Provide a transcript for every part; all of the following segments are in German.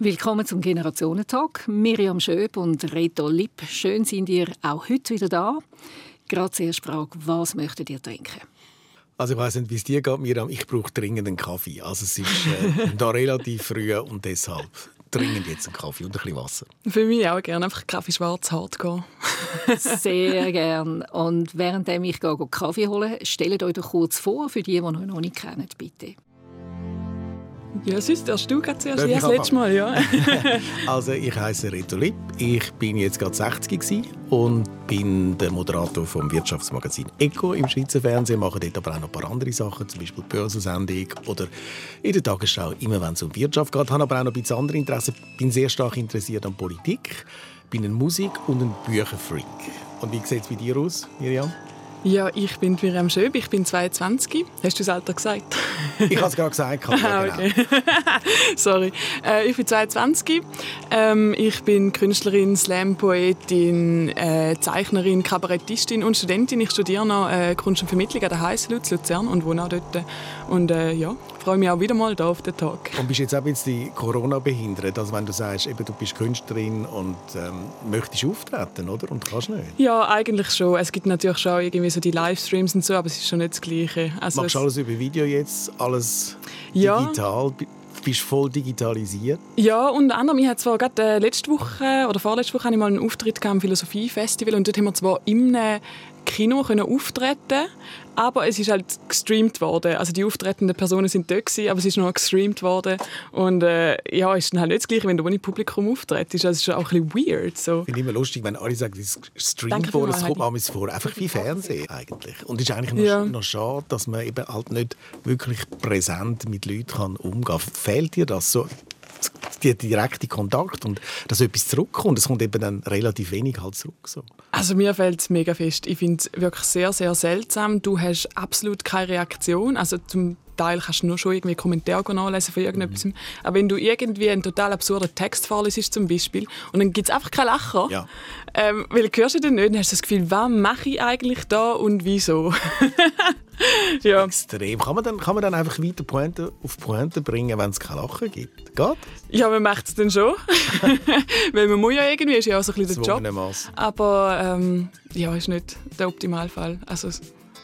Willkommen zum Generationentalk. Miriam Schöb und Reto Lipp. Schön sind ihr auch heute wieder da. Gerade zuerst Frage, was möchtet ihr trinken? Also ich weiß nicht, wie es dir geht, Miriam. Ich brauche dringend einen Kaffee. Also es ist äh, da relativ früh und deshalb dringend jetzt einen Kaffee und ein bisschen Wasser. Für mich auch gerne. Einfach Kaffee schwarz, hart gehen. Sehr gern. Und während ich gehe, Kaffee holen, stellt euch doch kurz vor, für die, die euch noch nicht kennen, bitte. Ja, sonst darfst du gerade zuerst. Das letzte Mal, ja. also ich heiße Reto Lipp. Ich bin jetzt gerade 60 und bin der Moderator vom Wirtschaftsmagazin Eco im Schweizer Fernsehen. Mache dort aber auch noch ein paar andere Sachen, zum Beispiel die Börsensendung oder in der Tagesschau, immer wenn es um Wirtschaft geht. Ich Habe aber auch noch ein bisschen andere Interessen. Bin sehr stark interessiert an Politik, bin ein Musik- und ein Bücherfreak. Und wie sieht es bei dir aus, Miriam? Ja, ich bin Miriam Schöb, ich bin 22. Hast du das Alter gesagt? ich habe es gerade gesagt. Ja, genau. okay. Sorry. Äh, ich bin 22. Ähm, ich bin Künstlerin, Slam-Poetin, äh, Zeichnerin, Kabarettistin und Studentin. Ich studiere noch äh, Kunst und Vermittlung an der HSLU Luzern und wohne auch dort. Und äh, ja, freue mich auch wieder mal da auf den Tag. Und bist jetzt auch ein bisschen Corona behindert? Also wenn du sagst, eben, du bist Künstlerin und ähm, möchtest auftreten, oder? Und kannst nicht? Ja, eigentlich schon. Es gibt natürlich schon irgendwie so die Livestreams und so, aber es ist schon nicht das Gleiche. Also Machst du alles über Video jetzt? Alles ja. digital? bist voll digitalisiert. Ja, unter anderem, ich hatte zwar gerade äh, letzte Woche oder vorletzte Woche ich mal einen Auftritt am Philosophiefestival und dort haben wir zwar im Kino können auftreten aber es ist halt gestreamt worden. Also die auftretenden Personen sind dort gewesen, aber es ist noch gestreamt worden und äh, ja, ist dann halt nicht das Gleiche, wenn du ohne Publikum auftrittst. Also es ist auch ein bisschen weird. So. Ich finde immer lustig, wenn alle sagen, es ist gestreamt worden, es kommt manchmal vor, einfach wie Fernsehen eigentlich. Und es ist eigentlich noch, ja. noch schade, dass man eben halt nicht wirklich präsent mit Leuten kann umgehen kann. Fehlt dir das so? Der direkte Kontakt und dass etwas zurückkommt. Es kommt eben dann relativ wenig halt zurück. So. Also mir fällt es mega fest. Ich finde es wirklich sehr, sehr seltsam. Du hast absolut keine Reaktion. Also zum Teil kannst du nur schon irgendwie Kommentare nachlesen von irgendetwas. Mhm. Aber wenn du irgendwie einen total absurden Text vorliest zum Beispiel und dann gibt es einfach kein Lachen, ja. ähm, weil du hörst den nicht, dann hast du das Gefühl, was mache ich eigentlich da und wieso? ja. Extrem. Kann man, dann, kann man dann einfach weiter Pointe auf Pointe bringen, wenn es kein Lachen gibt? Geht? Ja, man macht es dann schon. weil man muss ja irgendwie, ist ja auch so ein bisschen der Job. Aber ähm, ja, ist nicht der Optimalfall. Also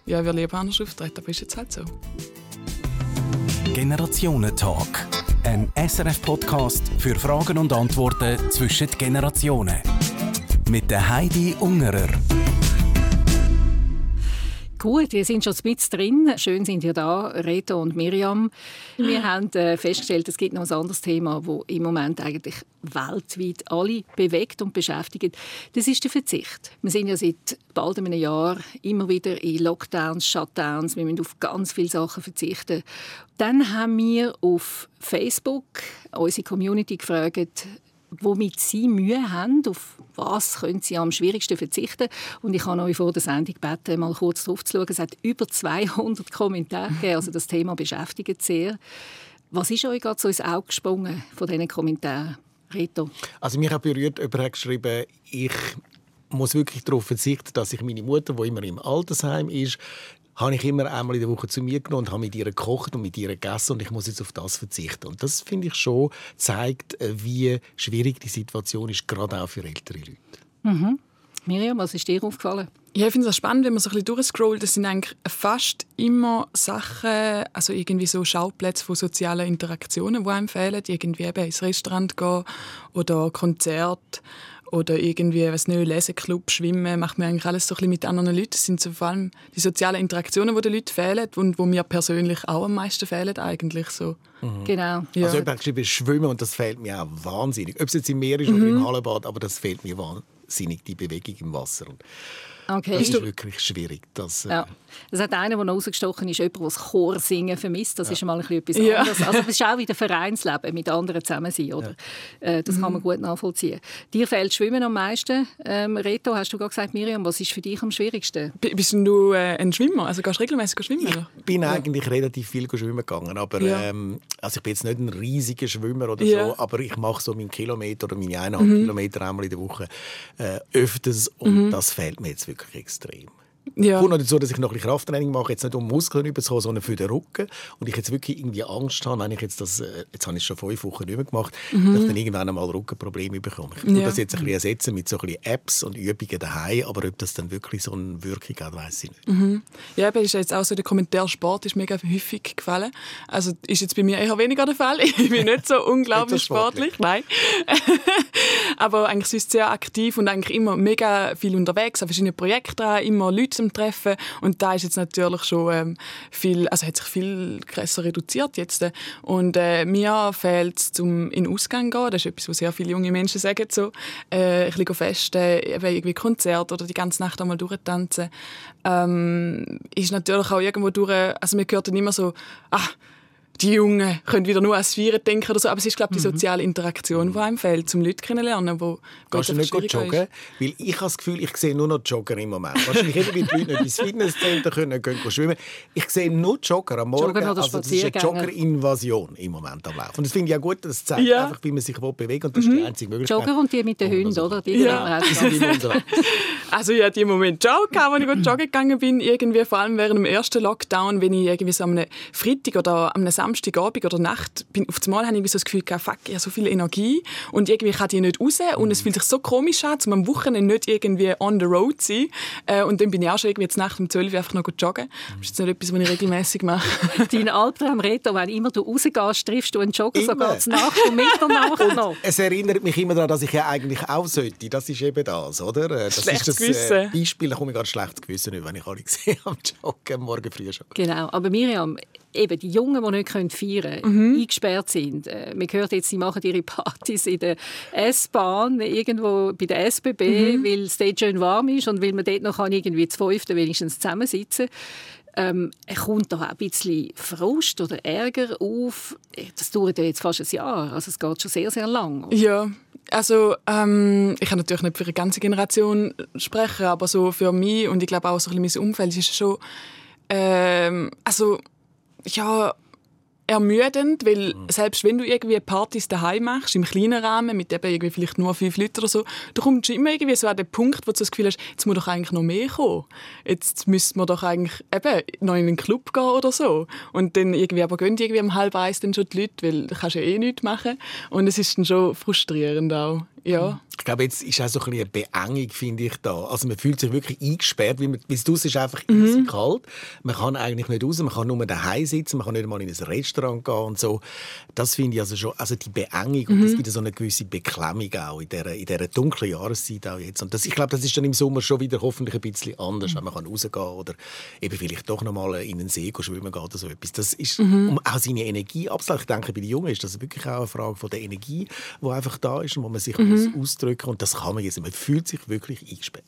ja, wir lieber anders auftreten, aber ist jetzt halt so. Generationentalk. Ein SRF-Podcast für Fragen und Antworten zwischen Generationen. Mit der Heidi Ungerer. Gut, ihr seid schon mit drin. Schön sind ihr da, Reto und Miriam. Wir haben äh, festgestellt, es gibt noch ein anderes Thema, das im Moment eigentlich weltweit alle bewegt und beschäftigt. Das ist der Verzicht. Wir sind ja seit bald einem Jahr immer wieder in Lockdowns, Shutdowns. Wir müssen auf ganz viele Sachen verzichten. Dann haben wir auf Facebook unsere Community gefragt, womit Sie Mühe haben, auf was können Sie am schwierigsten verzichten. Und ich habe euch vor der Sendung gebeten, mal kurz drauf zu schauen. Es hat über 200 Kommentare gegeben, also das Thema beschäftigt sehr. Was ist euch gerade so ins Auge gesprungen von diesen Kommentaren, Reto? Also mich hat berührt, jemand hat geschrieben, ich muss wirklich darauf verzichten, dass ich meine Mutter, die immer im Altersheim ist, habe ich immer einmal in der Woche zu mir genommen und habe mit ihr gekocht und mit ihr gegessen und ich muss jetzt auf das verzichten. Und das finde ich schon zeigt, äh, wie schwierig die Situation ist, gerade auch für ältere Leute. Mhm. Miriam, was ist dir aufgefallen? Ja, ich finde es spannend, wenn man so ein bisschen durchscrollt. Das sind eigentlich fast immer Sachen, also irgendwie so Schauplätze von sozialen Interaktionen, die einem fehlen. Irgendwie eben ins Restaurant gehen oder Konzert oder irgendwie, was nicht, Leseclub, Schwimmen, macht man eigentlich alles so ein bisschen mit anderen Leuten. Das sind so vor allem die sozialen Interaktionen, die den Leuten fehlen und wo mir persönlich auch am meisten fehlen eigentlich so. Mhm. Genau. Ja. Also ich habe geschrieben, Schwimmen und das fehlt mir auch wahnsinnig. Ob es jetzt im Meer ist mhm. oder im Hallenbad, aber das fehlt mir wahnsinnig, die Bewegung im Wasser. Und Okay. Das ist wirklich schwierig. Das, äh ja. Es hat einer, der rausgestochen ist, jemand, der das Chorsingen vermisst. Das ja. ist mal ein etwas ja. anderes. Also, es ist auch wieder Vereinsleben, mit anderen zusammen sein. Oder? Ja. Äh, das kann man mhm. gut nachvollziehen. Dir fehlt Schwimmen am meisten. Ähm, Reto, hast du gerade gesagt, Miriam, was ist für dich am schwierigsten? B bist du äh, ein Schwimmer? Also gehst du regelmäßig schwimmen? Ich bin eigentlich relativ viel schwimmen gegangen. Aber ähm, also ich bin jetzt nicht ein riesiger Schwimmer oder so, aber ich mache so meinen Kilometer oder meine eineinhalb mhm. Kilometer einmal in der Woche äh, öfters und mhm. das fehlt mir jetzt wirklich extrem. Ja. Kommt noch dazu, dass ich noch ein bisschen Krafttraining mache, jetzt nicht um Muskeln überzukommen, sondern für den Rücken. Und ich jetzt wirklich irgendwie Angst habe, wenn ich jetzt das, äh, jetzt habe ich es schon fünf Wochen nicht mehr gemacht, mhm. dass ich dann irgendwann einmal Rückenprobleme bekomme. Ich tue ja. das jetzt ein bisschen ersetzen mit so ein bisschen Apps und Übungen daheim, aber ob das dann wirklich so eine Wirkung hat, weiß ich nicht. Mhm. Ja, aber ist jetzt auch so der Kommentar Sport ist mega häufig gefallen. Also ist jetzt bei mir eher weniger der Fall. Ich bin nicht so unglaublich sportlich. sportlich. Nein. aber eigentlich ist es sehr aktiv und eigentlich immer mega viel unterwegs, an verschiedenen Projekten, immer Leute zum Treffen. Und da ist jetzt natürlich schon ähm, viel, also hat sich viel krasser reduziert jetzt. Und äh, mir fehlt es zum in Ausgang gehen, das ist etwas, was sehr viele junge Menschen sagen so, äh, ein bisschen festen, irgendwie Konzert oder die ganze Nacht einmal durchtanzen, ähm, ist natürlich auch irgendwo durch, also mir gehört dann immer so, ah, die Jungen können wieder nur ans Feiern denken oder so, aber es ist, glaube ich, die mhm. soziale Interaktion, die einem fehlt, zum Leute kennenlernen, wo Kannst du nicht gut joggen? Ist. Weil ich habe das Gefühl, ich sehe nur noch Jogger im Moment. Wahrscheinlich eben, weil die Leute nicht ins Fitnesscenter können, gehen schwimmen. Ich sehe nur Jogger am Morgen. Joggen also das ist eine Jogger-Invasion im Moment am Laufen. Und das finde ich auch gut, das zeigt ja. einfach, wie man sich bewegt und das ist die mhm. einzige Möglichkeit. Jogger und die mit den Hunden, oder? Die ja. also ja, die Moment joggen, als ich joggen gegangen bin, irgendwie vor allem während dem ersten Lockdown, wenn ich irgendwie so am Freitag oder am Samstagabend oder Nacht bin, auf einmal habe ich so das Gefühl gehabt, fuck, ich habe so viel Energie und irgendwie kann die nicht raus und es fühlt sich so komisch an, um am Wochenende nicht irgendwie on the road zu sein. Äh, und dann bin ich auch schon irgendwie jetzt Nacht um 12 Uhr einfach noch joggen. Das ist jetzt nicht etwas, was ich regelmäßig mache. Dein Albtraum, Reto, wenn immer du rausgehst, triffst du einen Jogger immer. sogar zur Nacht um Mitternacht noch. Es erinnert mich immer daran, dass ich ja eigentlich auch sollte. Das ist eben das, oder? Äh, das Schlechtes ist das Gewissen. Äh, Beispiel, da komme ich gerade schlechtes Gewissen über, wenn ich alle sehe am Joggen, morgen früh schon. Genau, aber Miriam, eben die Jungen, die nicht feiern können, mhm. eingesperrt sind. Äh, man hört jetzt, sie machen ihre Partys in der S-Bahn, irgendwo bei der SBB, mhm. weil es dort schön warm ist und weil man dort noch irgendwie zu fünften wenigstens zusammensitzen kann. Ähm, kommt da auch ein bisschen Frust oder Ärger auf. Das dauert ja jetzt fast ein Jahr, also es geht schon sehr, sehr lang. Ja, also ähm, ich kann natürlich nicht für eine ganze Generation sprechen, aber so für mich und ich glaube auch so ein bisschen mein Umfeld ist es schon ähm, also ja, ermüdend, weil mhm. selbst wenn du irgendwie Partys daheim machst, im kleinen Rahmen, mit eben irgendwie vielleicht nur fünf Leuten oder so, du kommst immer irgendwie so an den Punkt, wo du das Gefühl hast, jetzt muss doch eigentlich noch mehr kommen. Jetzt müsste man doch eigentlich eben noch in einen Club gehen oder so. Und dann irgendwie, aber gehen irgendwie um halb eins dann schon die Leute, weil du kannst ja eh nichts machen. Und es ist dann schon frustrierend auch. Ja. Ich glaube, jetzt ist auch so ein eine Beengung, finde ich, da. Also man fühlt sich wirklich eingesperrt, weil, es draussen ist einfach mhm. kalt. Man kann eigentlich nicht raus, man kann nur daheim sitzen, man kann nicht mal in ein Restaurant gehen und so. Das finde ich also schon, also die Beengung mhm. und es gibt so eine gewisse Beklemmung auch in dieser, in dieser dunklen Jahreszeit auch jetzt. Und das, ich glaube, das ist dann im Sommer schon wieder hoffentlich ein bisschen anders, mhm. wenn man kann rausgehen kann oder eben vielleicht doch noch mal in den See schwimmen gehen oder so etwas. Das ist, mhm. um auch seine Energie abzuhalten. Ich denke, bei den Jungen ist das wirklich auch eine Frage von der Energie, die einfach da ist und wo man sich mhm mhm. ausdrücken und das kann man jetzt. Man fühlt sich wirklich eingesperrt.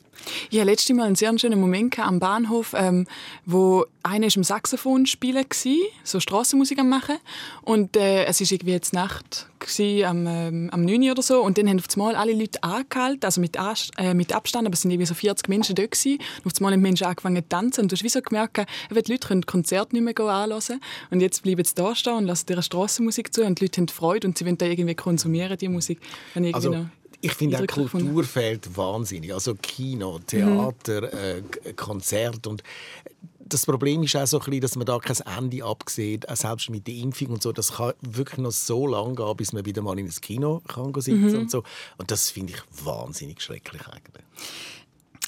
Ich hatte letztes Mal einen sehr schönen Moment am Bahnhof, ähm, wo einer am Saxophon spielen war, so Strassenmusik am machen und äh, es war irgendwie jetzt Nacht gewesen, am, ähm, am 9 oder so und dann haben auf einmal alle Leute angehalten, also mit, äh, mit Abstand, aber es sind irgendwie so 40 Menschen da und auf einmal haben die Menschen angefangen zu tanzen und du hast wie so gemerkt, die Leute können Konzert nicht mehr anhören und jetzt bleiben sie da stehen und lassen ihre Strassenmusik zu und die Leute haben Freude und sie wollen da irgendwie konsumieren, die Musik. Also, ich finde auch Kultur fehlt wahnsinnig. Also Kino, Theater, mhm. äh, Konzert und das Problem ist auch so ein bisschen, dass man da kein Ende absieht, selbst mit der Impfung und so. Das kann wirklich noch so lange gehen, bis man wieder mal in ein Kino kann sitzen mhm. und so. Und das finde ich wahnsinnig schrecklich eigentlich.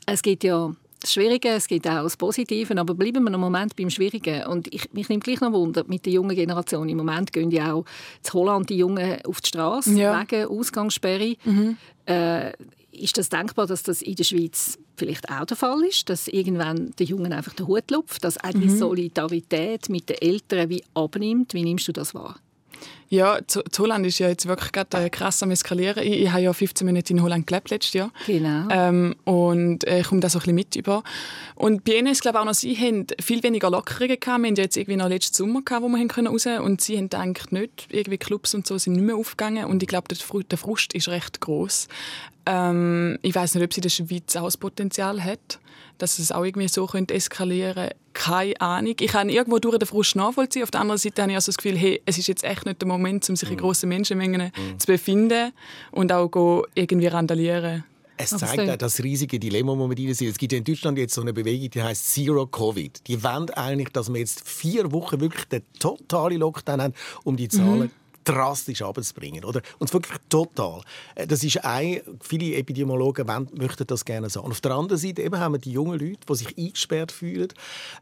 Es gibt ja das Schwierige, es gibt auch das Positive, aber bleiben wir einen Moment beim Schwierigen. Und ich, mich nimmt gleich noch Wunder, mit der jungen Generation. Im Moment gehen ja auch in Holland die Jungen auf die Straße ja. wegen Ausgangssperre. Mhm. Äh, ist das denkbar, dass das in der Schweiz vielleicht auch der Fall ist, dass irgendwann der Jungen einfach den Hut lupft, dass auch die mhm. Solidarität mit den Eltern wie abnimmt? Wie nimmst du das wahr? Ja, Holland ist ja jetzt wirklich gerade äh, krass am eskalieren. Ich, ich habe ja 15 Monate in Holland gelebt letztes Jahr. Genau. Ähm, und äh, ich komme da so ein bisschen mit über. Und bei ihnen ist glaube auch noch, sie haben viel weniger Lockerungen gehabt. Wir hatten jetzt irgendwie noch letzten Sommer gehabt, wo wir raus können und sie haben eigentlich nicht, irgendwie Clubs und so sind nicht mehr aufgegangen und ich glaube, der Frust ist recht groß. Ähm, ich weiß nicht, ob sie in der Schweiz auch das Potenzial hat dass es auch irgendwie so könnte eskalieren keine Ahnung. Ich kann irgendwo durch den Frust nachvollziehen. Auf der anderen Seite habe ich also das Gefühl, hey, es ist jetzt echt nicht der Moment, um sich in mhm. grossen Menschenmengen mm. zu befinden und auch irgendwie randalieren. es zeigt auch das riesige Dilemma, wo wir drin sind. Es gibt in Deutschland jetzt so eine Bewegung, die heißt Zero Covid. Die wollen eigentlich, dass wir jetzt vier Wochen wirklich den totalen Lockdown haben, um die Zahlen mhm drastisch abzubringen. Oder? Und wirklich total. Äh, das ist ein, viele Epidemiologen möchten das gerne sagen. Auf der anderen Seite eben haben wir die jungen Leute, die sich eingesperrt fühlen,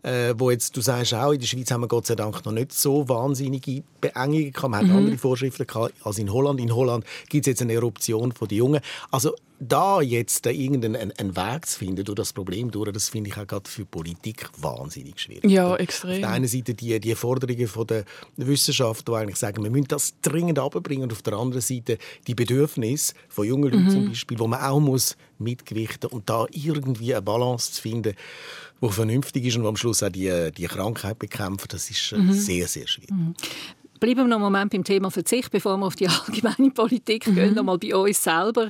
äh, wo jetzt, du sagst auch, in der Schweiz haben wir Gott sei Dank noch nicht so wahnsinnige Beengungen gehabt. Wir haben mhm. andere Vorschriften gehabt als in Holland. In Holland gibt es jetzt eine Eruption von den Jungen. Also da jetzt irgendeinen einen Weg zu finden durch das Problem durch, das finde ich auch gerade für Politik wahnsinnig schwierig. Ja, extrem. Auf der einen Seite die, die Forderungen von der Wissenschaft, die eigentlich sagen, wir müssen das dringend abbringen, und auf der anderen Seite die Bedürfnisse von jungen Leuten mhm. zum Beispiel, wo man auch muss mitgewichten und da irgendwie eine Balance zu finden, die vernünftig ist und wo am Schluss auch die, die Krankheit bekämpft, das ist äh, mhm. sehr, sehr schwierig. Mhm. Bleiben wir noch einen Moment beim Thema Verzicht, bevor wir auf die allgemeine Politik mhm. gehen, noch mal bei uns selber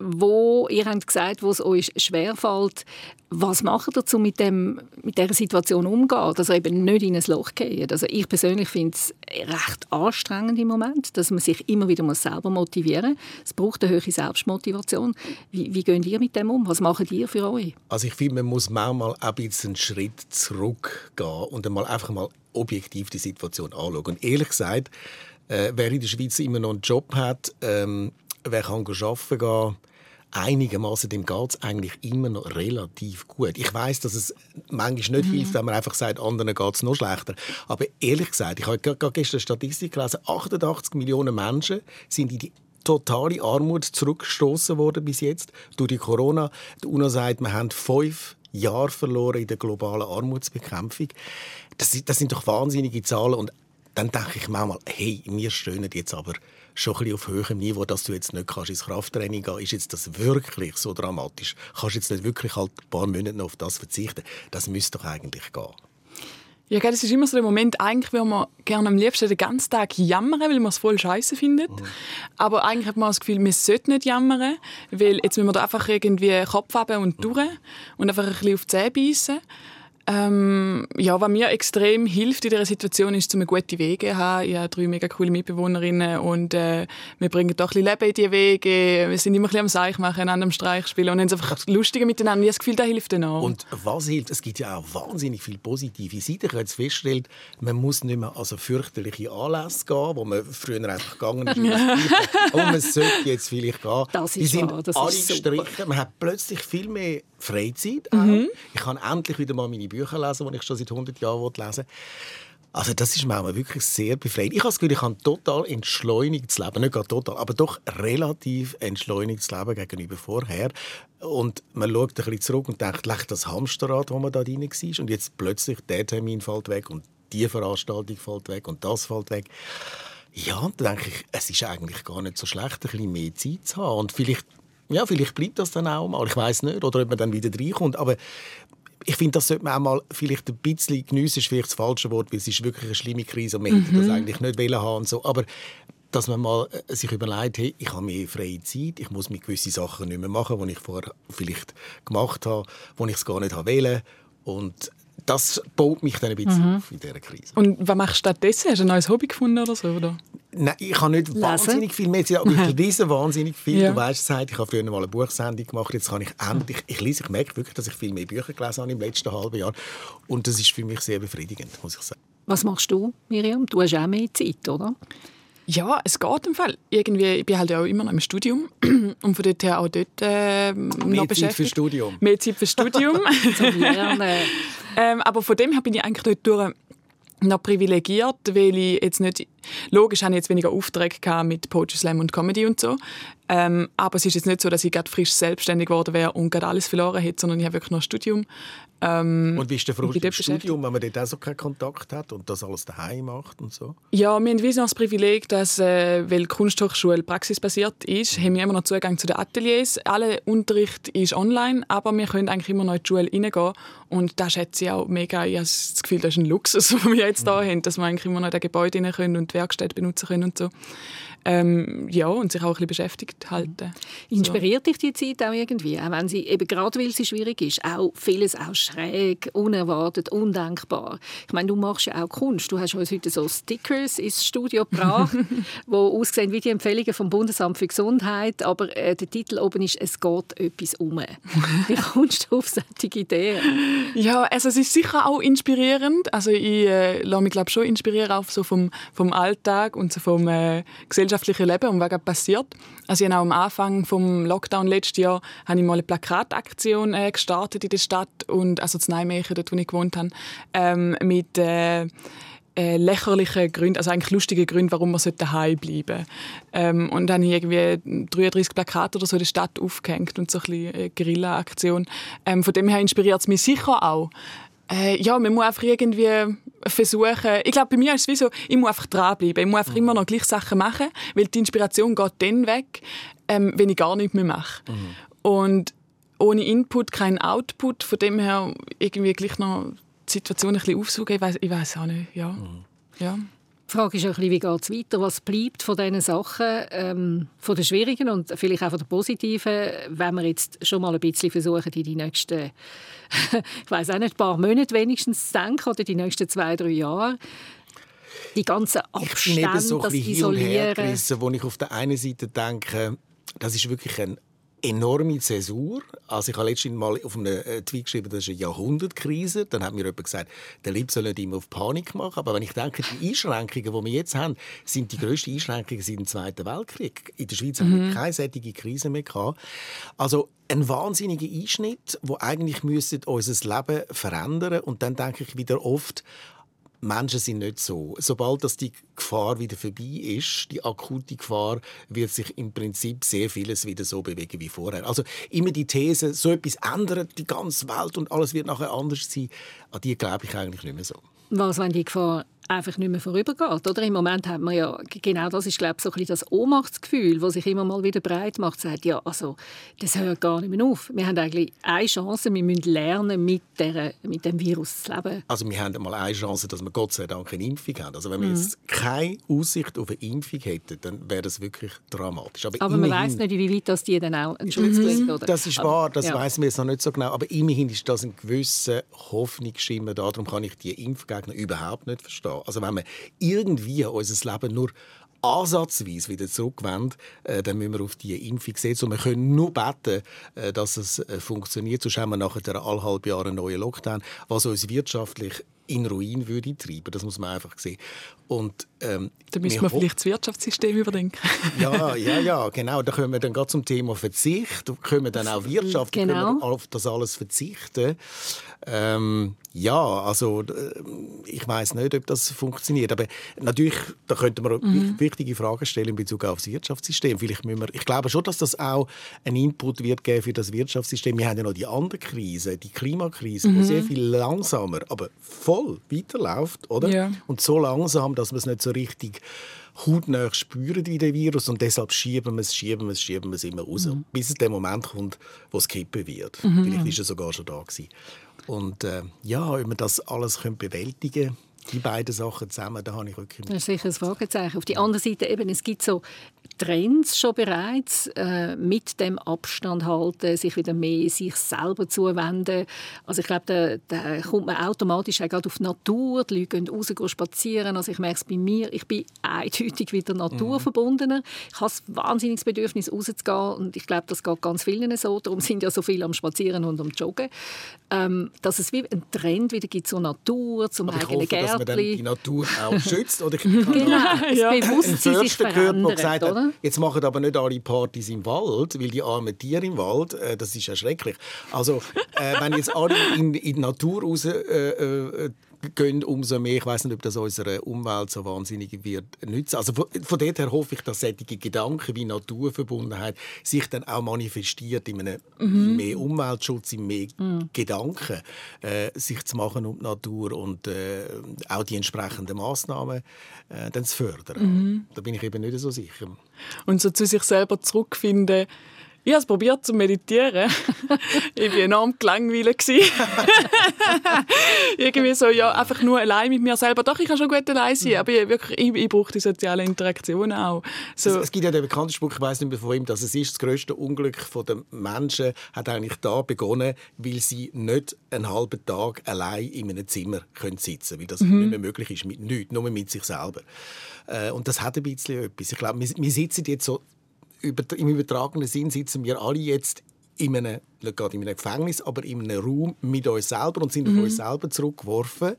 wo ihr habt gesagt, wo es euch schwerfällt. Was macht ihr dazu, mit, dem, mit dieser Situation umzugehen, dass ihr eben nicht in ein Loch geht? Also ich persönlich finde es recht anstrengend im Moment, dass man sich immer wieder muss selber motivieren muss. Es braucht eine hohe Selbstmotivation. Wie, wie geht ihr mit dem um? Was macht ihr für euch? Also ich finde, man muss manchmal ein einen Schritt zurückgehen und einmal einfach mal objektiv die Situation anschauen. Und ehrlich gesagt, äh, wer in der Schweiz immer noch einen Job hat, ähm, wer kann arbeiten gehen, einigermaßen dem geht es eigentlich immer noch relativ gut. Ich weiß, dass es manchmal nicht mhm. hilft, wenn man einfach sagt, anderen geht es noch schlechter. Aber ehrlich gesagt, ich habe gerade gestern Statistik gelesen, 88 Millionen Menschen sind in die totale Armut zurückgestoßen worden bis jetzt durch die Corona. Die UNO sagt, wir haben fünf Jahre verloren in der globalen Armutsbekämpfung. Das, das sind doch wahnsinnige Zahlen und dann denke ich manchmal, hey, wir stöhnen jetzt aber schon ein bisschen auf höherem Niveau, dass du jetzt nicht kannst ins Krafttraining gehen ist jetzt das wirklich so dramatisch? Kannst du jetzt nicht wirklich halt ein paar Monate noch auf das verzichten? Das müsste doch eigentlich gehen. Ja, das ist immer so der Moment, eigentlich würde man gerne am liebsten den ganzen Tag jammern, weil man es voll scheiße findet. Mhm. Aber eigentlich hat man das Gefühl, man sollte nicht jammern, weil jetzt müssen wir da einfach irgendwie Kopf haben und durch und einfach ein bisschen auf die Zähne beißen. Ähm, ja, was mir extrem hilft in dieser Situation, ist, um gute Wege zu haben. Ich habe drei mega coole Mitbewohnerinnen und äh, wir bringen doch ein bisschen Leben in diese Wege. Wir sind immer ein bisschen am Seich machen, an einem Streich spielen und haben es einfach lustiger miteinander. Ich habe das Gefühl, das hilft dann auch. Und was hilft? Es gibt ja auch wahnsinnig viele positive Seiten. Ich habe jetzt festgestellt, man muss nicht mehr also fürchterliche Anlässe gehen, wo man früher einfach gegangen ist. und man sollte jetzt vielleicht gehen. Das ist Die sind wahr, das alle ist gestrichen. Man hat plötzlich viel mehr Freizeit. Mhm. Ich kann endlich wieder mal meine Bücher lesen, die ich schon seit 100 Jahren lesen will. Also das ist mir wirklich sehr befreiend. Ich habe das Gefühl, ich habe total entschleunigtes Leben. Nicht total, aber doch relativ entschleunigtes Leben gegenüber vorher. Und man schaut ein bisschen zurück und denkt, das Hamsterrad, wo man da drin war. Und jetzt plötzlich der Termin fällt weg und die Veranstaltung fällt weg und das fällt weg. Ja, dann denke ich, es ist eigentlich gar nicht so schlecht, ein bisschen mehr Zeit zu haben. Und vielleicht ja, vielleicht bleibt das dann auch mal. Ich weiß nicht. Oder ob man dann wieder reinkommt. Aber ich finde, das sollte man auch mal vielleicht ein bisschen geniessen, ist vielleicht das falsche Wort, weil es ist wirklich eine schlimme Krise und man mhm. hätte das mhm. eigentlich nicht wollen haben so. Aber dass man mal äh, sich überlegt, hey, ich habe mehr freie Zeit, ich muss mit gewissen Sachen nicht mehr machen, die ich vorher vielleicht gemacht habe, wo ich es gar nicht wollte. Und das baut mich dann ein bisschen mhm. auf in dieser Krise. Und was machst du stattdessen? Hast du ein neues Hobby gefunden oder so? Oder? Nein, ich habe nicht Lesen. wahnsinnig viel mehr Zeit, aber ich lese wahnsinnig viel. Ja. Du weißt es, ich habe früher mal eine Buchsendung gemacht, jetzt kann ich endlich, ich lese, ich merke wirklich, dass ich viel mehr Bücher gelesen habe im letzten halben Jahr und das ist für mich sehr befriedigend, muss ich sagen. Was machst du, Miriam? Du hast auch mehr Zeit, oder? Ja, es geht im Fall. Irgendwie, ich bin halt auch immer noch im Studium und von dort her auch dort äh, noch Mehr beschäftigt. Zeit für Studium. Mehr Zeit für Studium. ähm, aber von dem her bin ich eigentlich dort durch noch privilegiert, weil ich jetzt nicht logisch habe ich jetzt weniger Aufträge mit Poetry Slam und Comedy und so, ähm, aber es ist jetzt nicht so, dass ich gerade frisch selbstständig geworden wäre und gerade alles verloren hätte, sondern ich habe wirklich noch ein Studium. Ähm, und wie ist der Frust im Studium, wenn man dort auch so keinen Kontakt hat und das alles daheim macht und so? Ja, wir haben das Privileg, dass, äh, weil die Kunsthochschule praxisbasiert ist, haben wir immer noch Zugang zu den Ateliers. Alle Unterricht ist online, aber wir können eigentlich immer noch in die Schule reingehen und das schätze ich auch mega. Ich habe das Gefühl, das ist ein Luxus, den wir jetzt mhm. hier haben, dass wir eigentlich immer noch in das Gebäude rein können und die Werkstätte benutzen können und so. Ähm, ja, und sich auch ein bisschen beschäftigt halten. Inspiriert so. dich die Zeit auch irgendwie? Auch wenn sie, eben gerade weil sie schwierig ist, auch vieles auch schräg, unerwartet, undenkbar. Ich meine, du machst ja auch Kunst. Du hast uns heute so Stickers ins Studio gebracht, die aussehen wie die Empfehlungen vom Bundesamt für Gesundheit, aber äh, der Titel oben ist «Es geht etwas um». Wie kommst du auf solche Ideen? Ja, also es ist sicher auch inspirierend. Also ich äh, lasse mich glaube schon inspirieren auch so vom, vom Alltag und so vom äh, gesellschaftlichen Leben und was gerade passiert. Also ich am Anfang vom Lockdown letztes Jahr habe ich mal eine Plakataktion äh, gestartet in der Stadt und also in Nijmegen, dort wo ich gewohnt habe, ähm, mit äh, äh, lächerlichen Gründen, also eigentlich lustige Gründe, warum man daheim bleiben ähm, Und dann habe ich irgendwie 33 Plakate oder so in der Stadt aufgehängt und so ein bisschen äh, Guerilla-Aktion. Ähm, von dem her inspiriert es mich sicher auch. Äh, ja, man muss einfach irgendwie versuchen, ich glaube, bei mir ist es wie so, ich muss einfach dranbleiben. Ich muss einfach mhm. immer noch gleiche Sachen machen, weil die Inspiration geht dann weg, ähm, wenn ich gar nichts mehr mache. Mhm. Und ohne Input kein Output, von dem her irgendwie gleich noch die Situation ein bisschen aufsuchen, ich weiß ich weiß auch nicht, ja. Mhm. ja. Die Frage ist ein bisschen, wie geht es weiter? Was bleibt von diesen Sachen, ähm, von den schwierigen und vielleicht auch von den positiven, wenn wir jetzt schon mal ein bisschen versuchen, in die nächsten, ich weiß auch nicht, paar Monate wenigstens zu denken oder die nächsten zwei, drei Jahre? Die ganzen Abstände, ich bin eben so ein bisschen Isolieren. wo ich auf der einen Seite denke, das ist wirklich ein enorme Zäsur. Also ich habe letztens mal auf einem äh, Tweet geschrieben, das ist eine Jahrhundertkrise. Dann hat mir jemand gesagt, der Lieb soll nicht immer auf Panik machen. Aber wenn ich denke, die Einschränkungen, die wir jetzt haben, sind die grössten Einschränkungen seit dem Zweiten Weltkrieg. In der Schweiz mhm. haben wir mhm. keine solche Krise mehr gehabt. Also ein wahnsinniger Einschnitt, wo eigentlich unser Leben verändern Und dann denke ich wieder oft, Menschen sind nicht so. Sobald dass die Gefahr wieder vorbei ist, die akute Gefahr, wird sich im Prinzip sehr vieles wieder so bewegen wie vorher. Also immer die These, so etwas ändert die ganze Welt und alles wird nachher anders sein, an die glaube ich eigentlich nicht mehr so. Was, wenn die Gefahr einfach nicht mehr vorübergeht. Oder? Im Moment hat man ja, genau das ist glaube ich, so ein bisschen das Ohnmachtsgefühl, das sich immer mal wieder breit macht, sagt, ja, also, das hört gar nicht mehr auf. Wir haben eigentlich eine Chance, wir müssen lernen, mit, der, mit dem Virus zu leben. Also wir haben einmal eine Chance, dass wir Gott sei Dank eine Impfung haben. Also wenn wir mhm. jetzt keine Aussicht auf eine Impfung hätten, dann wäre das wirklich dramatisch. Aber, aber man weiß nicht, wie weit das die dann auch einen Schutz mhm. bringt. Oder? Das ist wahr, das ja. weiß man jetzt noch nicht so genau. Aber immerhin ist das ein gewisser Hoffnungsschimmer da. Darum kann ich die Impfgegner überhaupt nicht verstehen. Also wenn man irgendwie unser Leben nur ansatzweise wieder zurückwenden, äh, dann müssen wir auf die Impfung setzen. Und wir können nur beten, äh, dass es äh, funktioniert. Sonst haben wir nachher alle halb Jahre einen neuen Lockdown, was uns wirtschaftlich in Ruin würde treiben. Das muss man einfach sehen. Und, ähm, da müssen wir vielleicht das Wirtschaftssystem überdenken. ja, ja, ja, genau. Da kommen wir dann gerade zum Thema Verzicht. Da können wir dann auch Wirtschaft genau. auf das alles verzichten. Ähm, ja, also äh, ich weiß nicht, ob das funktioniert. Aber natürlich, da könnte man mhm. wichtige Fragen stellen in Bezug auf das Wirtschaftssystem. Vielleicht müssen wir, ich glaube schon, dass das auch ein Input wird geben für das Wirtschaftssystem. Wir haben ja noch die andere Krise, die Klimakrise, mhm. die sehr viel langsamer, aber voll weiterläuft, oder? Ja. Und so langsam, dass man es nicht so richtig hautnah spüren wie der Virus und deshalb schieben wir es, schieben wir es, schieben wir es immer raus, mhm. bis es der Moment kommt, wo es kippen wird. Mhm. Vielleicht ist er sogar schon da gewesen. Und äh, ja, ob wir das alles können bewältigen können, die beiden Sachen zusammen, da habe ich wirklich... Das ist sicher ein Fragezeichen. Auf der anderen Seite eben, es gibt so Trends schon bereits, äh, mit dem Abstand halten, sich wieder mehr sich selber zuwenden. Also ich glaube, da, da kommt man automatisch auch gerade auf die Natur, die Leute gehen raus, gehen spazieren. Also ich merke es bei mir, ich bin eindeutig wieder naturverbundener. Mhm. Ich habe ein wahnsinniges Bedürfnis, rauszugehen und ich glaube, das geht ganz vielen so. Darum sind ja so viele am Spazieren und am Joggen. Ähm, dass es wie ein Trend wieder gibt zur Natur, zum Aber eigenen Gärtchen. Dass man dann die Natur auch schützt. Oder genau, das ja. Bewusstsein sich verändert, gesagt hat, Jetzt machen aber nicht alle Partys im Wald, weil die armen Tiere im Wald, äh, das ist ja schrecklich. Also, äh, wenn jetzt alle in, in die Natur raus äh, äh gehen, umso mehr. Ich weiß nicht, ob das unserer Umwelt so wahnsinnig wird nützen. Also von, von dort her hoffe ich, dass solche Gedanken wie Naturverbundenheit sich dann auch manifestiert in einem mhm. mehr Umweltschutz, in mehr mhm. Gedanken, äh, sich zu machen um die Natur und äh, auch die entsprechenden Massnahmen äh, dann zu fördern. Mhm. Da bin ich eben nicht so sicher. Und so zu sich selber zurückfinden, Ich habe es probiert zu meditieren. ich war enorm gelangweilt. Irgendwie so, ja, einfach nur allein mit mir selber. Doch, ich kann schon gut allein sein, aber ich, wirklich, ich, ich brauche die sozialen Interaktionen auch. So. Es, es, gibt ja den bekannten Spruch, ich weiß nicht mehr von ihm, dass es ist, das größte Unglück der Menschen hat eigentlich da begonnen, weil sie nicht einen halben Tag allein in einem Zimmer können sitzen können, weil das mhm. nicht mehr möglich ist mit nichts, nur mit sich selber. Äh, und das hat ein bisschen etwas. Ich glaube, wir, wir sitzen jetzt so im übertragenen Sinn sitzen wir alle jetzt in einem, nicht gerade in einem Gefängnis, aber in einem Raum mit uns selber und sind mhm. auf uns selber zurückgeworfen.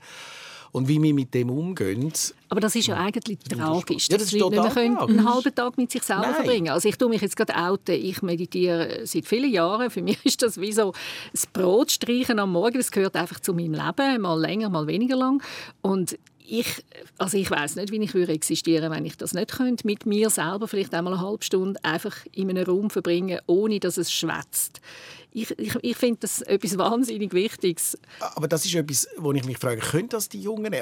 Und wie wir mit dem umgehen. Aber das ist ja eigentlich tragisch, ja, das dass Leute nicht mehr einen halben Tag mit sich selber Nein. verbringen Also ich tue mich jetzt gerade outen. Ich meditiere seit vielen Jahren. Für mich ist das wie so das Brotstreichen am Morgen. Das gehört einfach zu meinem Leben, mal länger, mal weniger lang. Und ich, also ich weiß nicht, wie ich würde existieren, wenn ich das nicht könnte, mit mir selber vielleicht einmal eine halbe Stunde einfach in einem Raum verbringen, ohne dass es schwätzt. Ich, ich, ich finde das etwas wahnsinnig Wichtiges. Aber das ist etwas, wo ich mich frage, können das die Jungen?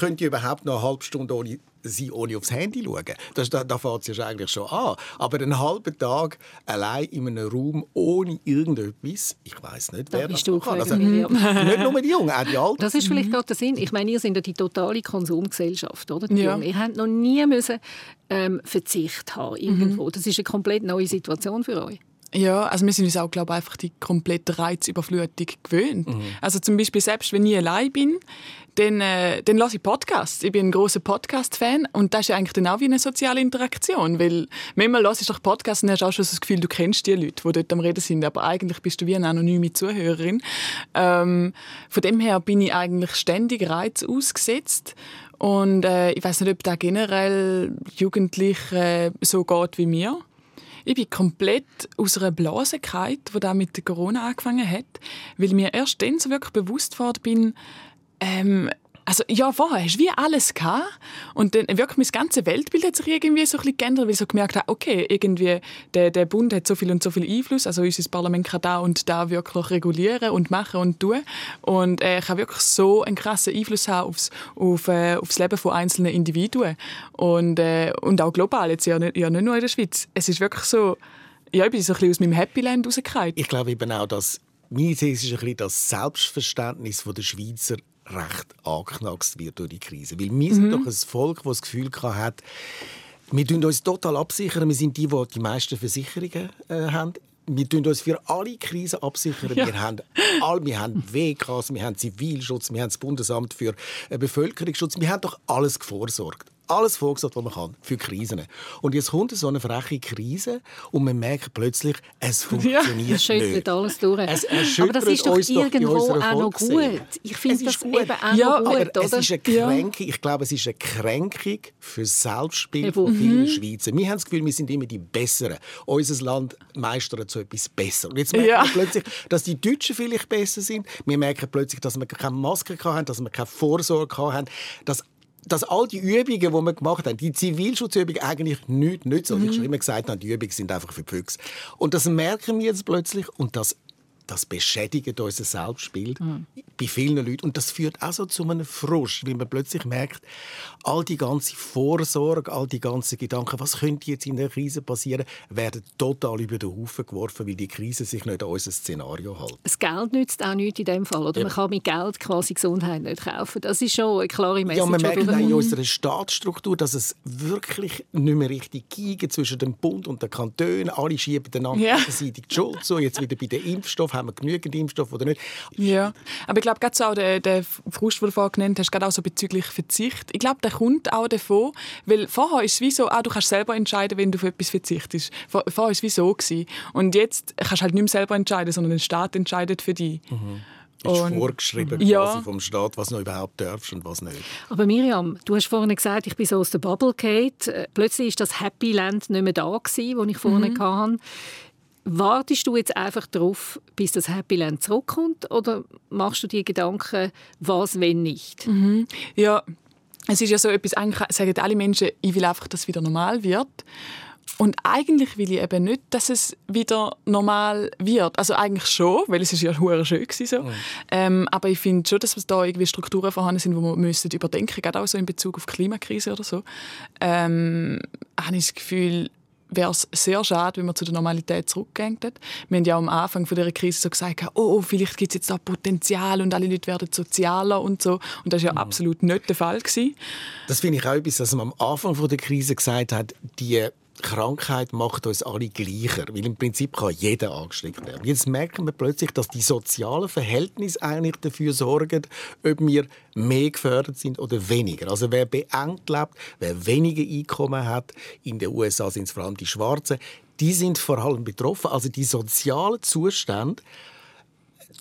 Könnt ihr überhaupt noch eine halbe Stunde ohne sie ohne aufs Handy schauen. Das, da da fängt es ja eigentlich schon an. Aber einen halben Tag allein in einem Raum ohne irgendetwas, ich weiß nicht, wer da das du kann. Also, nicht nur die Jungen, auch die Alten. Das ist vielleicht mhm. gerade der Sinn. Ich meine, ihr seid ja die totale Konsumgesellschaft, oder? Die ja. Jungen. Ihr habt noch nie müssen, ähm, Verzicht haben irgendwo. Mhm. Das ist eine komplett neue Situation für euch. Ja, also wir sind uns auch, glaube ich, einfach die komplette Reizüberflutung gewöhnt. Mhm. Also zum Beispiel selbst, wenn ich allein bin, dann, äh, dann lasse ich Podcasts. Ich bin ein großer Podcast-Fan und das ist ja eigentlich dann auch wie eine soziale Interaktion, weil manchmal hörst du doch Podcasts und hast auch schon das Gefühl, du kennst die Leute, die dort am Reden sind, aber eigentlich bist du wie eine anonyme Zuhörerin. Ähm, von dem her bin ich eigentlich ständig Reiz ausgesetzt und äh, ich weiß nicht, ob das generell Jugendliche äh, so geht wie mir. Ich bin komplett aus einer Blase gefallen, die da mit Corona angefangen hat, weil mir erst dann so wirklich bewusst geworden bin, ähm, also ja, vorher hast du wie alles gehabt? Und dann wirklich mein ganzes Weltbild hat sich irgendwie so ein bisschen geändert, weil ich so gemerkt habe, okay, irgendwie der, der Bund hat so viel und so viel Einfluss, also unser Parlament kann da und da wirklich regulieren und machen und tun. Und äh, kann wirklich so einen krassen Einfluss haben aufs, auf, äh, aufs Leben von einzelnen Individuen. Und, äh, und auch global, jetzt ja nicht, ja nicht nur in der Schweiz. Es ist wirklich so, ja, ich bin so ein bisschen aus meinem Happy Land rausgefallen. Ich glaube eben auch, dass meine These ist ein bisschen das Selbstverständnis der Schweizer recht angeknackst wird durch die Krise. Weil wir mhm. sind doch ein Volk, das das Gefühl hat, wir tun uns total absichern. Wir sind die, die die meisten Versicherungen äh, haben. Wir tun uns für alle Krisen absichern. Ja. Wir, haben all, wir haben WKs, wir haben Zivilschutz, wir haben das Bundesamt für äh, Bevölkerungsschutz. Wir haben doch alles vorsorgt alles vorgesagt, was man kann für Krisen. Und jetzt kommt so eine freche Krise und man merkt plötzlich, es funktioniert ja, es schüttelt nicht. alles durch. Es Aber das ist doch irgendwo auch noch gut. Ich finde das gut. eben auch ja, noch gut. Aber es ist eine Kränkung, ja. ich glaube, es ist eine Kränkung für Selbstbild von vielen mhm. Schweizer. Wir haben das Gefühl, wir sind immer die Besseren. Unser Land meistert so etwas besser. Und jetzt merken ja. wir plötzlich, dass die Deutschen vielleicht besser sind. Wir merken plötzlich, dass wir keine Maske hatten, dass wir keine Vorsorge hatten, dass dass all die Übungen, die wir gemacht haben, die Zivilschutzübungen eigentlich nichts nützen. Mhm. Ich schon immer gesagt habe, die Übungen sind einfach für die Füchse. Und das merken wir jetzt plötzlich und das das beschädigt unser Selbstbild mhm. bei vielen Leuten. Und das führt auch so zu einem Frust, weil man plötzlich merkt, all die ganze Vorsorge, all die ganzen Gedanken, was könnte jetzt in der Krise passieren, werden total über den Haufen geworfen, weil die Krise sich nicht an unser Szenario hält. Das Geld nützt auch nichts in dem Fall. Oder man kann mit Geld quasi Gesundheit nicht kaufen. Das ist schon eine klare Message. Ja, man merkt auch in unserer Staatsstruktur, dass es wirklich nicht mehr richtig geht zwischen dem Bund und den Kantonen. Alle schieben einander ja. die Schuld zu. Jetzt wieder bei den Impfstoffen haben wir genügend Impfstoff oder nicht. Ja, aber ich glaube, gerade so auch der, der Frust, den du vorhin genannt hast, gerade auch so bezüglich Verzicht, ich glaube, der kommt auch davon, weil vorher ist es wie so, ah, du kannst selber entscheiden, wenn du auf etwas verzichtest. Vor, vorher war es wie so. Gewesen. Und jetzt kannst du halt nicht mehr selber entscheiden, sondern der Staat entscheidet für dich. Mhm ist und, vorgeschrieben ja. quasi vom Staat, was du überhaupt darfst und was nicht. Aber Miriam, du hast vorhin gesagt, ich bin so aus der Bubble Kate. Äh, plötzlich ist das Happy Land nicht mehr da gewesen, wo ich vorhin mhm. hatte. Wartest du jetzt einfach darauf, bis das Happy Land zurückkommt oder machst du dir Gedanken, was, wenn nicht? Mhm. Ja, es ist ja so etwas, eigentlich sagen alle Menschen, ich will einfach, dass es wieder normal wird. Und eigentlich will ich eben nicht, dass es wieder normal wird. Also eigentlich schon, weil es ist ja hure schön so. Mhm. Ähm, aber ich finde schon, dass da irgendwie Strukturen vorhanden sind, die wir müssen überdenken, gerade auch so in Bezug auf die Klimakrise oder so. Ähm, habe ich das Gefühl, wäre es sehr schade, wenn man zu der Normalität zurückgehen. Wir haben ja am Anfang von dieser Krise so gesagt, oh, vielleicht gibt es jetzt da Potenzial und alle Leute werden sozialer und so. Und das war ja mhm. absolut nicht der Fall. Gewesen. Das finde ich auch etwas, dass man am Anfang von der Krise gesagt hat, die Krankheit macht uns alle gleicher, weil im Prinzip kann jeder angesteckt werden. Jetzt merken wir plötzlich, dass die sozialen Verhältnisse eigentlich dafür sorgen, ob wir mehr gefördert sind oder weniger. Also wer beengt lebt, wer weniger Einkommen hat, in den USA sind es vor allem die Schwarzen, die sind vor allem betroffen. Also die sozialen Zustände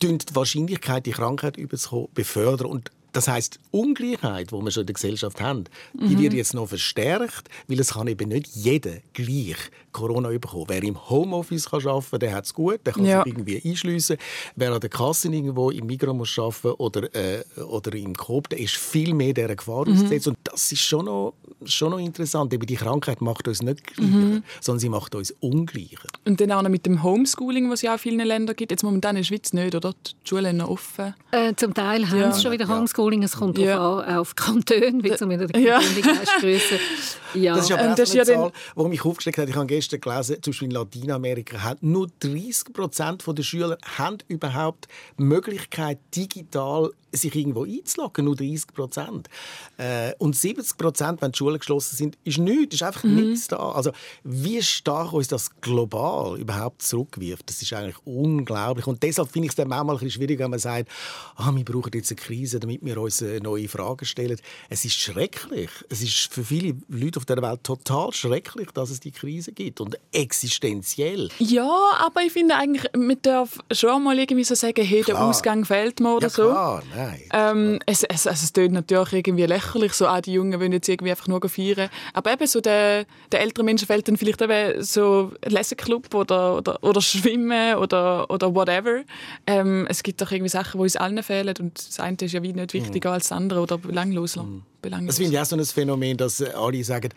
die Wahrscheinlichkeit, die Krankheit überzukommen, befördern. Und das heißt, Ungleichheit, die wir schon in der Gesellschaft haben, die mhm. wird jetzt noch verstärkt, weil es kann eben nicht jeder gleich Corona bekommen. Wer im Homeoffice kann arbeiten kann, der hat es gut, der kann ja. sich irgendwie einschliessen. Wer an der Kasse irgendwo im Migros muss arbeiten oder, äh, oder im Coop, der ist viel mehr dieser Gefahr mhm. ausgesetzt. Und das ist schon noch, schon noch interessant. Eben die Krankheit macht uns nicht gleicher, mhm. sondern sie macht uns ungleicher. Und dann auch noch mit dem Homeschooling, was es ja auch in vielen Ländern gibt. Jetzt momentan in der Schweiz nicht, oder? Die Schulen noch offen. Äh, zum Teil haben sie schon wieder Homeschooling. Es kommt ja. an, auf Kantone, wie zumindest der ja. ja. Das ist aber ähm, das eine Zahl, die mich aufgeschreckt hat. Ich habe gestern gelesen, zum Beispiel in Lateinamerika haben nur 30 Prozent der Schüler haben überhaupt die Möglichkeit, digital sich irgendwo einzuloggen, nur 30 Prozent. Äh, und 70 Prozent, wenn die Schulen geschlossen sind, ist nichts, ist einfach mhm. nichts da. Also wie stark uns das global überhaupt zurückwirft, das ist eigentlich unglaublich. Und deshalb finde ich es dann manchmal ein bisschen schwierig, wenn man sagt, ah, wir brauchen jetzt eine Krise, damit wir uns äh, neue Fragen stellen. Es ist schrecklich. Es ist für viele Leute auf der Welt total schrecklich, dass es die Krise gibt und existenziell. Ja, aber ich finde eigentlich, man darf schon mal irgendwie so sagen, hey, der Ausgang fehlt mir oder ja, klar, so. Nein. Ähm, es, es, also es klingt natürlich irgendwie lächerlich, so ah, die Jungen wollen jetzt irgendwie einfach nur feiern. Aber eben so der, der älteren Menschen fehlt dann vielleicht eben so Lesenclub oder, oder, oder Schwimmen oder, oder whatever. Ähm, es gibt doch irgendwie Sachen, die uns allen fehlen und das eine ist ja wie nicht wichtiger mhm. als das andere oder belanglos. Mhm. Das finde ich auch so ein Phänomen, dass alle sagen,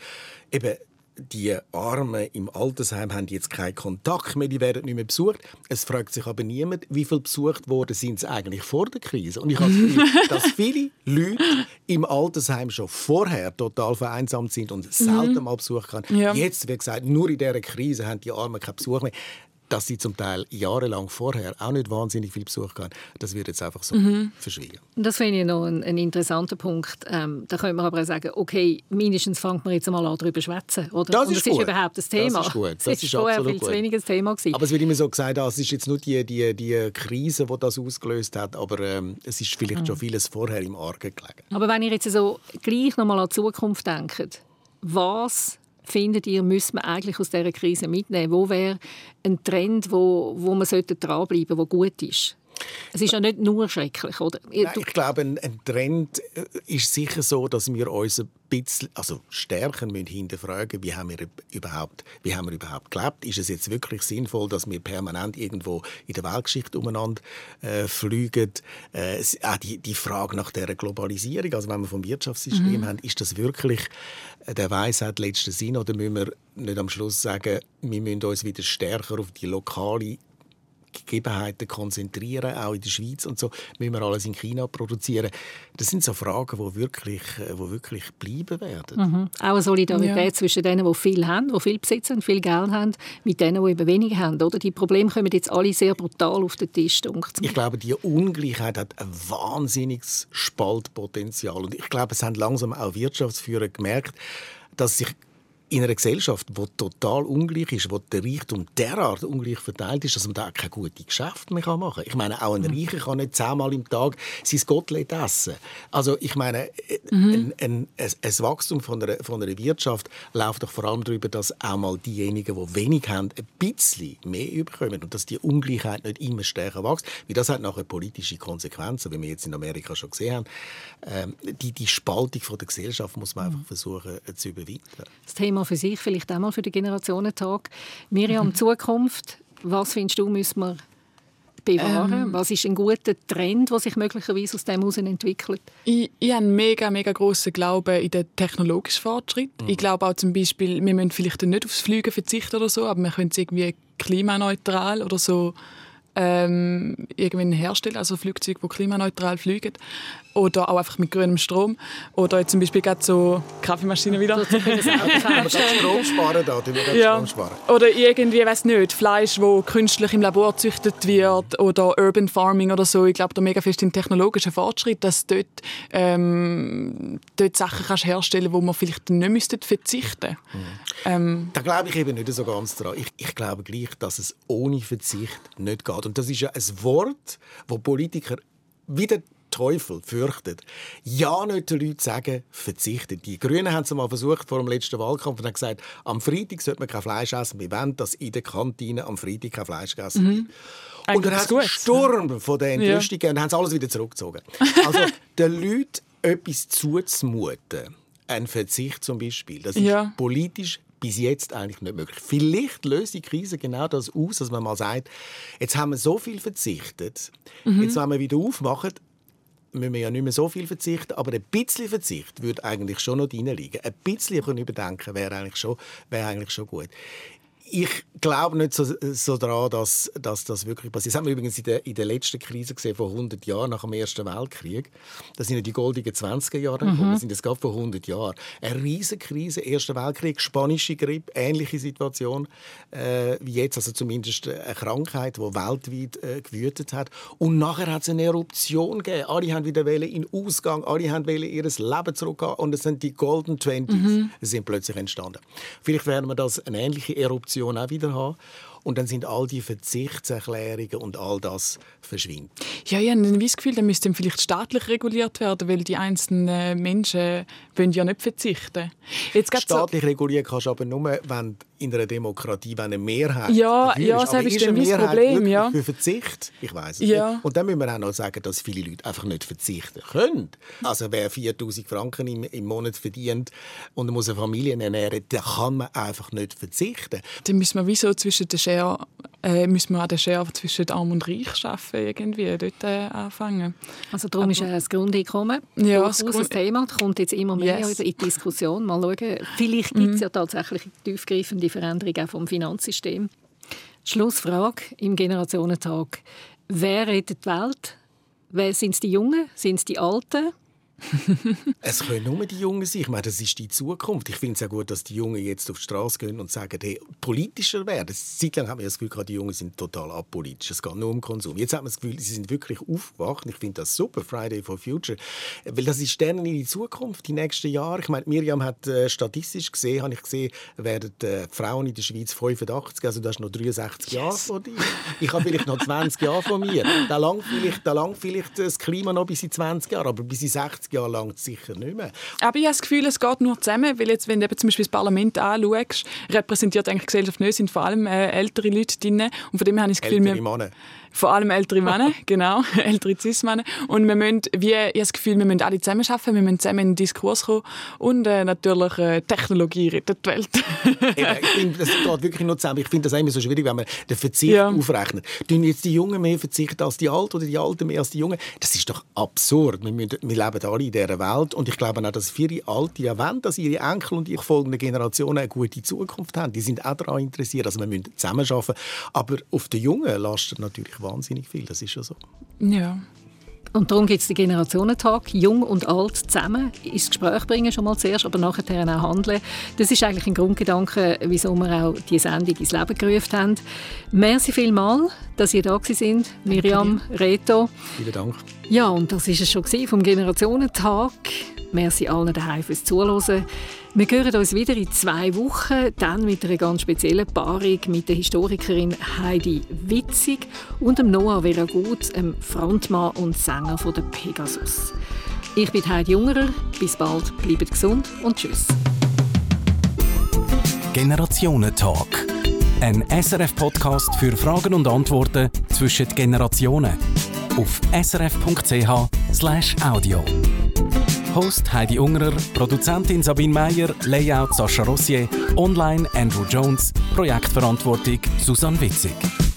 eben, die Armen im Altersheim haben jetzt keinen Kontakt mehr, die werden nicht mehr besucht. Es fragt sich aber niemand, wie viel besucht worden sind sie eigentlich vor der Krise. Und ich habe das Gefühl, dass viele Leute im Altersheim schon vorher total vereinsamt sind und selten mhm. mal besucht haben. Ja. Jetzt, wie gesagt, nur in dieser Krise haben die Armen keinen Besuch mehr dass sie zum Teil jahrelang vorher auch nicht wahnsinnig viel Besuch hatten, das wird jetzt einfach so mhm. verschwiegen. Das finde ich noch ein, ein interessanter Punkt. Ähm, da könnte man aber auch sagen, okay, mindestens fangen wir jetzt mal an, darüber zu schwätzen. Oder? Das, ist, das ist überhaupt das Thema. Das ist gut. Das, das ist, vorher viel gut. zu wenig ein Thema gewesen. Aber es wird immer so gesagt, ah, es ist jetzt nur die, die, die Krise, die das ausgelöst hat, aber ähm, es ist vielleicht mhm. schon vieles vorher im Argen gelegen. Aber wenn ihr jetzt so gleich noch mal an die Zukunft denkt, was findet ihr, müssen wir eigentlich aus dieser Krise mitnehmen? Wo wäre ein Trend, wo, wo man dranbleiben sollte, der gut ist? Es ist ja nicht nur schrecklich, oder? Nein, ich glaube, ein, ein, Trend äh, ist sicher so, dass wir uns ein bisschen, also stärker müssen hinterfragen, wie haben wir überhaupt, wie haben wir überhaupt gelebt? Ist es jetzt wirklich sinnvoll, dass wir permanent irgendwo in der Weltgeschichte umeinander äh, fliegen? Äh, auch die, die Frage nach der Globalisierung, also wenn wir vom Wirtschaftssystem mhm. haben, ist das wirklich der Weisheit letzter Sinn oder müssen wir nicht am Schluss sagen, wir müssen uns wieder stärker auf die lokale Gegebenheiten konzentrieren, auch in der Schweiz und so, müssen wir alles in China produzieren. Das sind so Fragen, die wirklich, äh, die wirklich bleiben werden. Mhm. Auch eine Solidarität ja. zwischen denen, die viel haben, die viel besitzen, viel Geld haben, mit denen, die eben weniger haben. Oder? Die Probleme kommen jetzt alle sehr brutal auf den Tisch. Ich glaube, die Ungleichheit hat ein wahnsinniges Spaltpotenzial. Und ich glaube, es haben langsam auch Wirtschaftsführer gemerkt, dass sich in einer Gesellschaft, die total ungleich ist, wo der Reichtum derart ungleich verteilt ist, dass man da keine guten Geschäfte mehr machen kann. Ich meine, auch ein mhm. Reicher kann nicht zehnmal im Tag sein Gottlet essen. Also ich meine, äh, mhm. ein, ein, ein, Wachstum von einer, von einer Wirtschaft läuft doch vor allem darüber, dass auch mal diejenigen, die wenig haben, ein bisschen mehr überkommen und dass die Ungleichheit nicht immer stärker wächst. Weil das hat nachher politische Konsequenzen, wie wir jetzt in Amerika schon gesehen haben. Ähm, die, die Spaltung von der Gesellschaft muss man einfach versuchen äh, zu überwinden. Das Thema Thema für sich, vielleicht einmal für den Generationentag. Miriam, mhm. Zukunft, was findest du, müssen wir bewahren? Ähm, was ist ein guter Trend, der sich möglicherweise aus dem heraus entwickelt? Ich, ich habe einen mega, mega grossen Glauben in den technologischen Fortschritt. Mhm. Ich glaube auch zum Beispiel, wir müssen vielleicht nicht aufs Fliegen verzichten oder so, aber wir können es irgendwie klimaneutral oder so ähm, irgendwie herstellen, also Flugzeuge, die klimaneutral fliegen. Oder auch einfach mit grünem Strom. Oder jetzt zum Beispiel gerade so Kaffeemaschine wieder. Strom sparen da, ja. Strom sparen. Oder irgendwie, weiß nicht, Fleisch, wo künstlich im Labor gezüchtet wird oder Urban Farming oder so. Ich glaube, da mega fest im technologischen Fortschritt, dass dort, ähm, dort Sachen kannst herstellen, wo man vielleicht nicht müsste verzichten. Mhm. Ähm, da glaube ich eben nicht so ganz dran. Ich, ich glaube gleich, dass es ohne Verzicht nicht geht. Und das ist ja ein Wort, wo Politiker wieder Teufel fürchtet. Ja, nicht den Leuten sagen, verzichtet. Die Grünen haben es mal versucht vor dem letzten Wahlkampf und haben gesagt, am Freitag sollte man kein Fleisch essen. Wir wollen, dass in der Kantine am Freitag kein Fleisch gegessen wird. Mhm. Und dann hat es einen Sturm von der Entrüstung ja. und haben sie alles wieder zurückgezogen. Also den Leuten etwas zuzumuten, ein Verzicht zum Beispiel, das ist ja. politisch bis jetzt eigentlich nicht möglich. Vielleicht löst die Krise genau das aus, dass man mal sagt, jetzt haben wir so viel verzichtet, mhm. jetzt wenn wir wieder aufmachen, müssen wir ja nicht mehr so viel verzichten, aber ein bisschen Verzicht würde eigentlich schon noch drin liegen. Ein bisschen überdenken wäre eigentlich schon, wäre eigentlich schon gut ich glaube nicht so, so daran, dass, dass, das wirklich passiert. Das haben wir übrigens in der, in der letzten Krise gesehen, vor 100 Jahren, nach dem Ersten Weltkrieg. Das sind ja die goldenen 20er Jahre mhm. Das sind jetzt gerade vor 100 Jahren. Eine riesige Krise, Erster Weltkrieg, spanische Grippe, ähnliche Situation äh, wie jetzt, also zumindest eine Krankheit, die weltweit äh, gewütet hat. Und nachher hat es eine Eruption gegeben. Alle haben wieder in Ausgang, alle haben ihr Leben zurückgehen und es sind die Golden Twenties mhm. sind plötzlich entstanden. Vielleicht werden wir das eine ähnliche Eruption Diskussion auch wieder haben. Und dann sind all die Verzichtserklärungen und all das verschwindet. Ja, ich habe das Gefühl, dann müsste vielleicht staatlich reguliert werden, weil die einzelnen Menschen wollen ja nicht verzichten. Jetzt staatlich so regulieren kannst du aber nur, wenn in einer Demokratie, wenn eine Mehrheit Ja, ja das ist dann mein Problem. Ja. Für Verzicht? Ich weiß es ja. nicht. Und dann müssen wir auch noch sagen, dass viele Leute einfach nicht verzichten können. Also wer 4000 Franken im, im Monat verdient und muss eine Familie ernähren, da kann man einfach nicht verzichten. Dann müssen wir wieso zwischen der Schere, äh, müssen wir an der Schere zwischen Arm und Reich schaffen, irgendwie dort äh, anfangen. Also darum Aber, ist äh, das Grundeinkommen ja, das Grund Thema. Das kommt jetzt immer mehr yes. in die Diskussion. Mal schauen. Vielleicht gibt es mhm. ja tatsächlich tiefgreifende Veränderung auch vom Finanzsystem. Schlussfrage im Generationentag. Wer rettet die Welt? Wer sind es die Jungen? Sind es die Alten? es können nur die Jungen sein. Ich meine, das ist die Zukunft. Ich finde es auch gut, dass die Jungen jetzt auf die Straße gehen und sagen, hey, politischer werden. Seit lang haben wir das Gefühl, die Jungen sind total apolitisch. Es geht nur um Konsum. Jetzt hat man das Gefühl, sie sind wirklich aufgewacht. Ich finde das super, Friday for Future. Weil das ist denen in die Zukunft, die nächsten Jahre. Ich meine, Miriam hat äh, statistisch gesehen, habe ich gesehen, werden äh, Frauen in der Schweiz 85, also du hast noch 63 yes. Jahre von dir. Ich habe vielleicht noch 20 Jahre von mir. Da lang vielleicht, da lang vielleicht das Klima noch bis in 20 Jahre, aber bis in 60 50 Jahre lang sicher nicht mehr. Aber ich habe das Gefühl, es geht nur zusammen, weil jetzt, wenn du zum Beispiel das Parlament anschaust, repräsentiert eigentlich die Gesellschaft nicht, sind vor allem äh, ältere Leute drin. Und von dem habe ich das Gefühl, ältere Männer. Vor allem ältere Männer, genau, ältere Cis-Männer. Und wir müssen, wie, ich habe das Gefühl, wir müssen alle zusammen arbeiten, wir müssen zusammen in den Diskurs kommen und äh, natürlich äh, Technologie rettet die Welt. Eben, ich finde, das geht wirklich nur zusammen. Ich finde das immer so schwierig, wenn man den Verzicht ja. aufrechnet. Tun jetzt die Jungen mehr verzichten als die Alten oder die Alten mehr als die Jungen? Das ist doch absurd. Wir, müssen, wir leben alle in dieser Welt und ich glaube auch, dass viele Alte ja wollen, dass ihre Enkel und ihre folgenden Generationen eine gute Zukunft haben. Die sind auch daran interessiert. Also wir müssen zusammen arbeiten. Aber auf den Jungen lastet natürlich wahnsinnig viel, das ist schon so. Ja. Und darum gibt es den Generationentag, jung und alt zusammen ins Gespräch bringen schon mal zuerst, aber nachher auch handeln. Das ist eigentlich ein Grundgedanke, wieso wir auch diese Sendung ins Leben gerufen haben. Merci vielmals, dass ihr da sind, Miriam, Reto. Vielen Dank. Ja, und das war es schon vom Generationentag. Merci allen daheim fürs Zuhören. Wir hören uns wieder in zwei Wochen, dann mit einer ganz speziellen Paarung mit der Historikerin Heidi Witzig und dem Noah Veragut, dem Frontmann und Sänger von der Pegasus. Ich bin Heidi Jungerer. Bis bald, bleibt gesund und tschüss. Generationentalk. Ein SRF-Podcast für Fragen und Antworten zwischen Generationen. Auf srf.ch/audio. Host Heidi Ungerer, Produzentin Sabine Meyer, Layout Sascha Rossier, Online Andrew Jones, Projektverantwortung Susanne Witzig.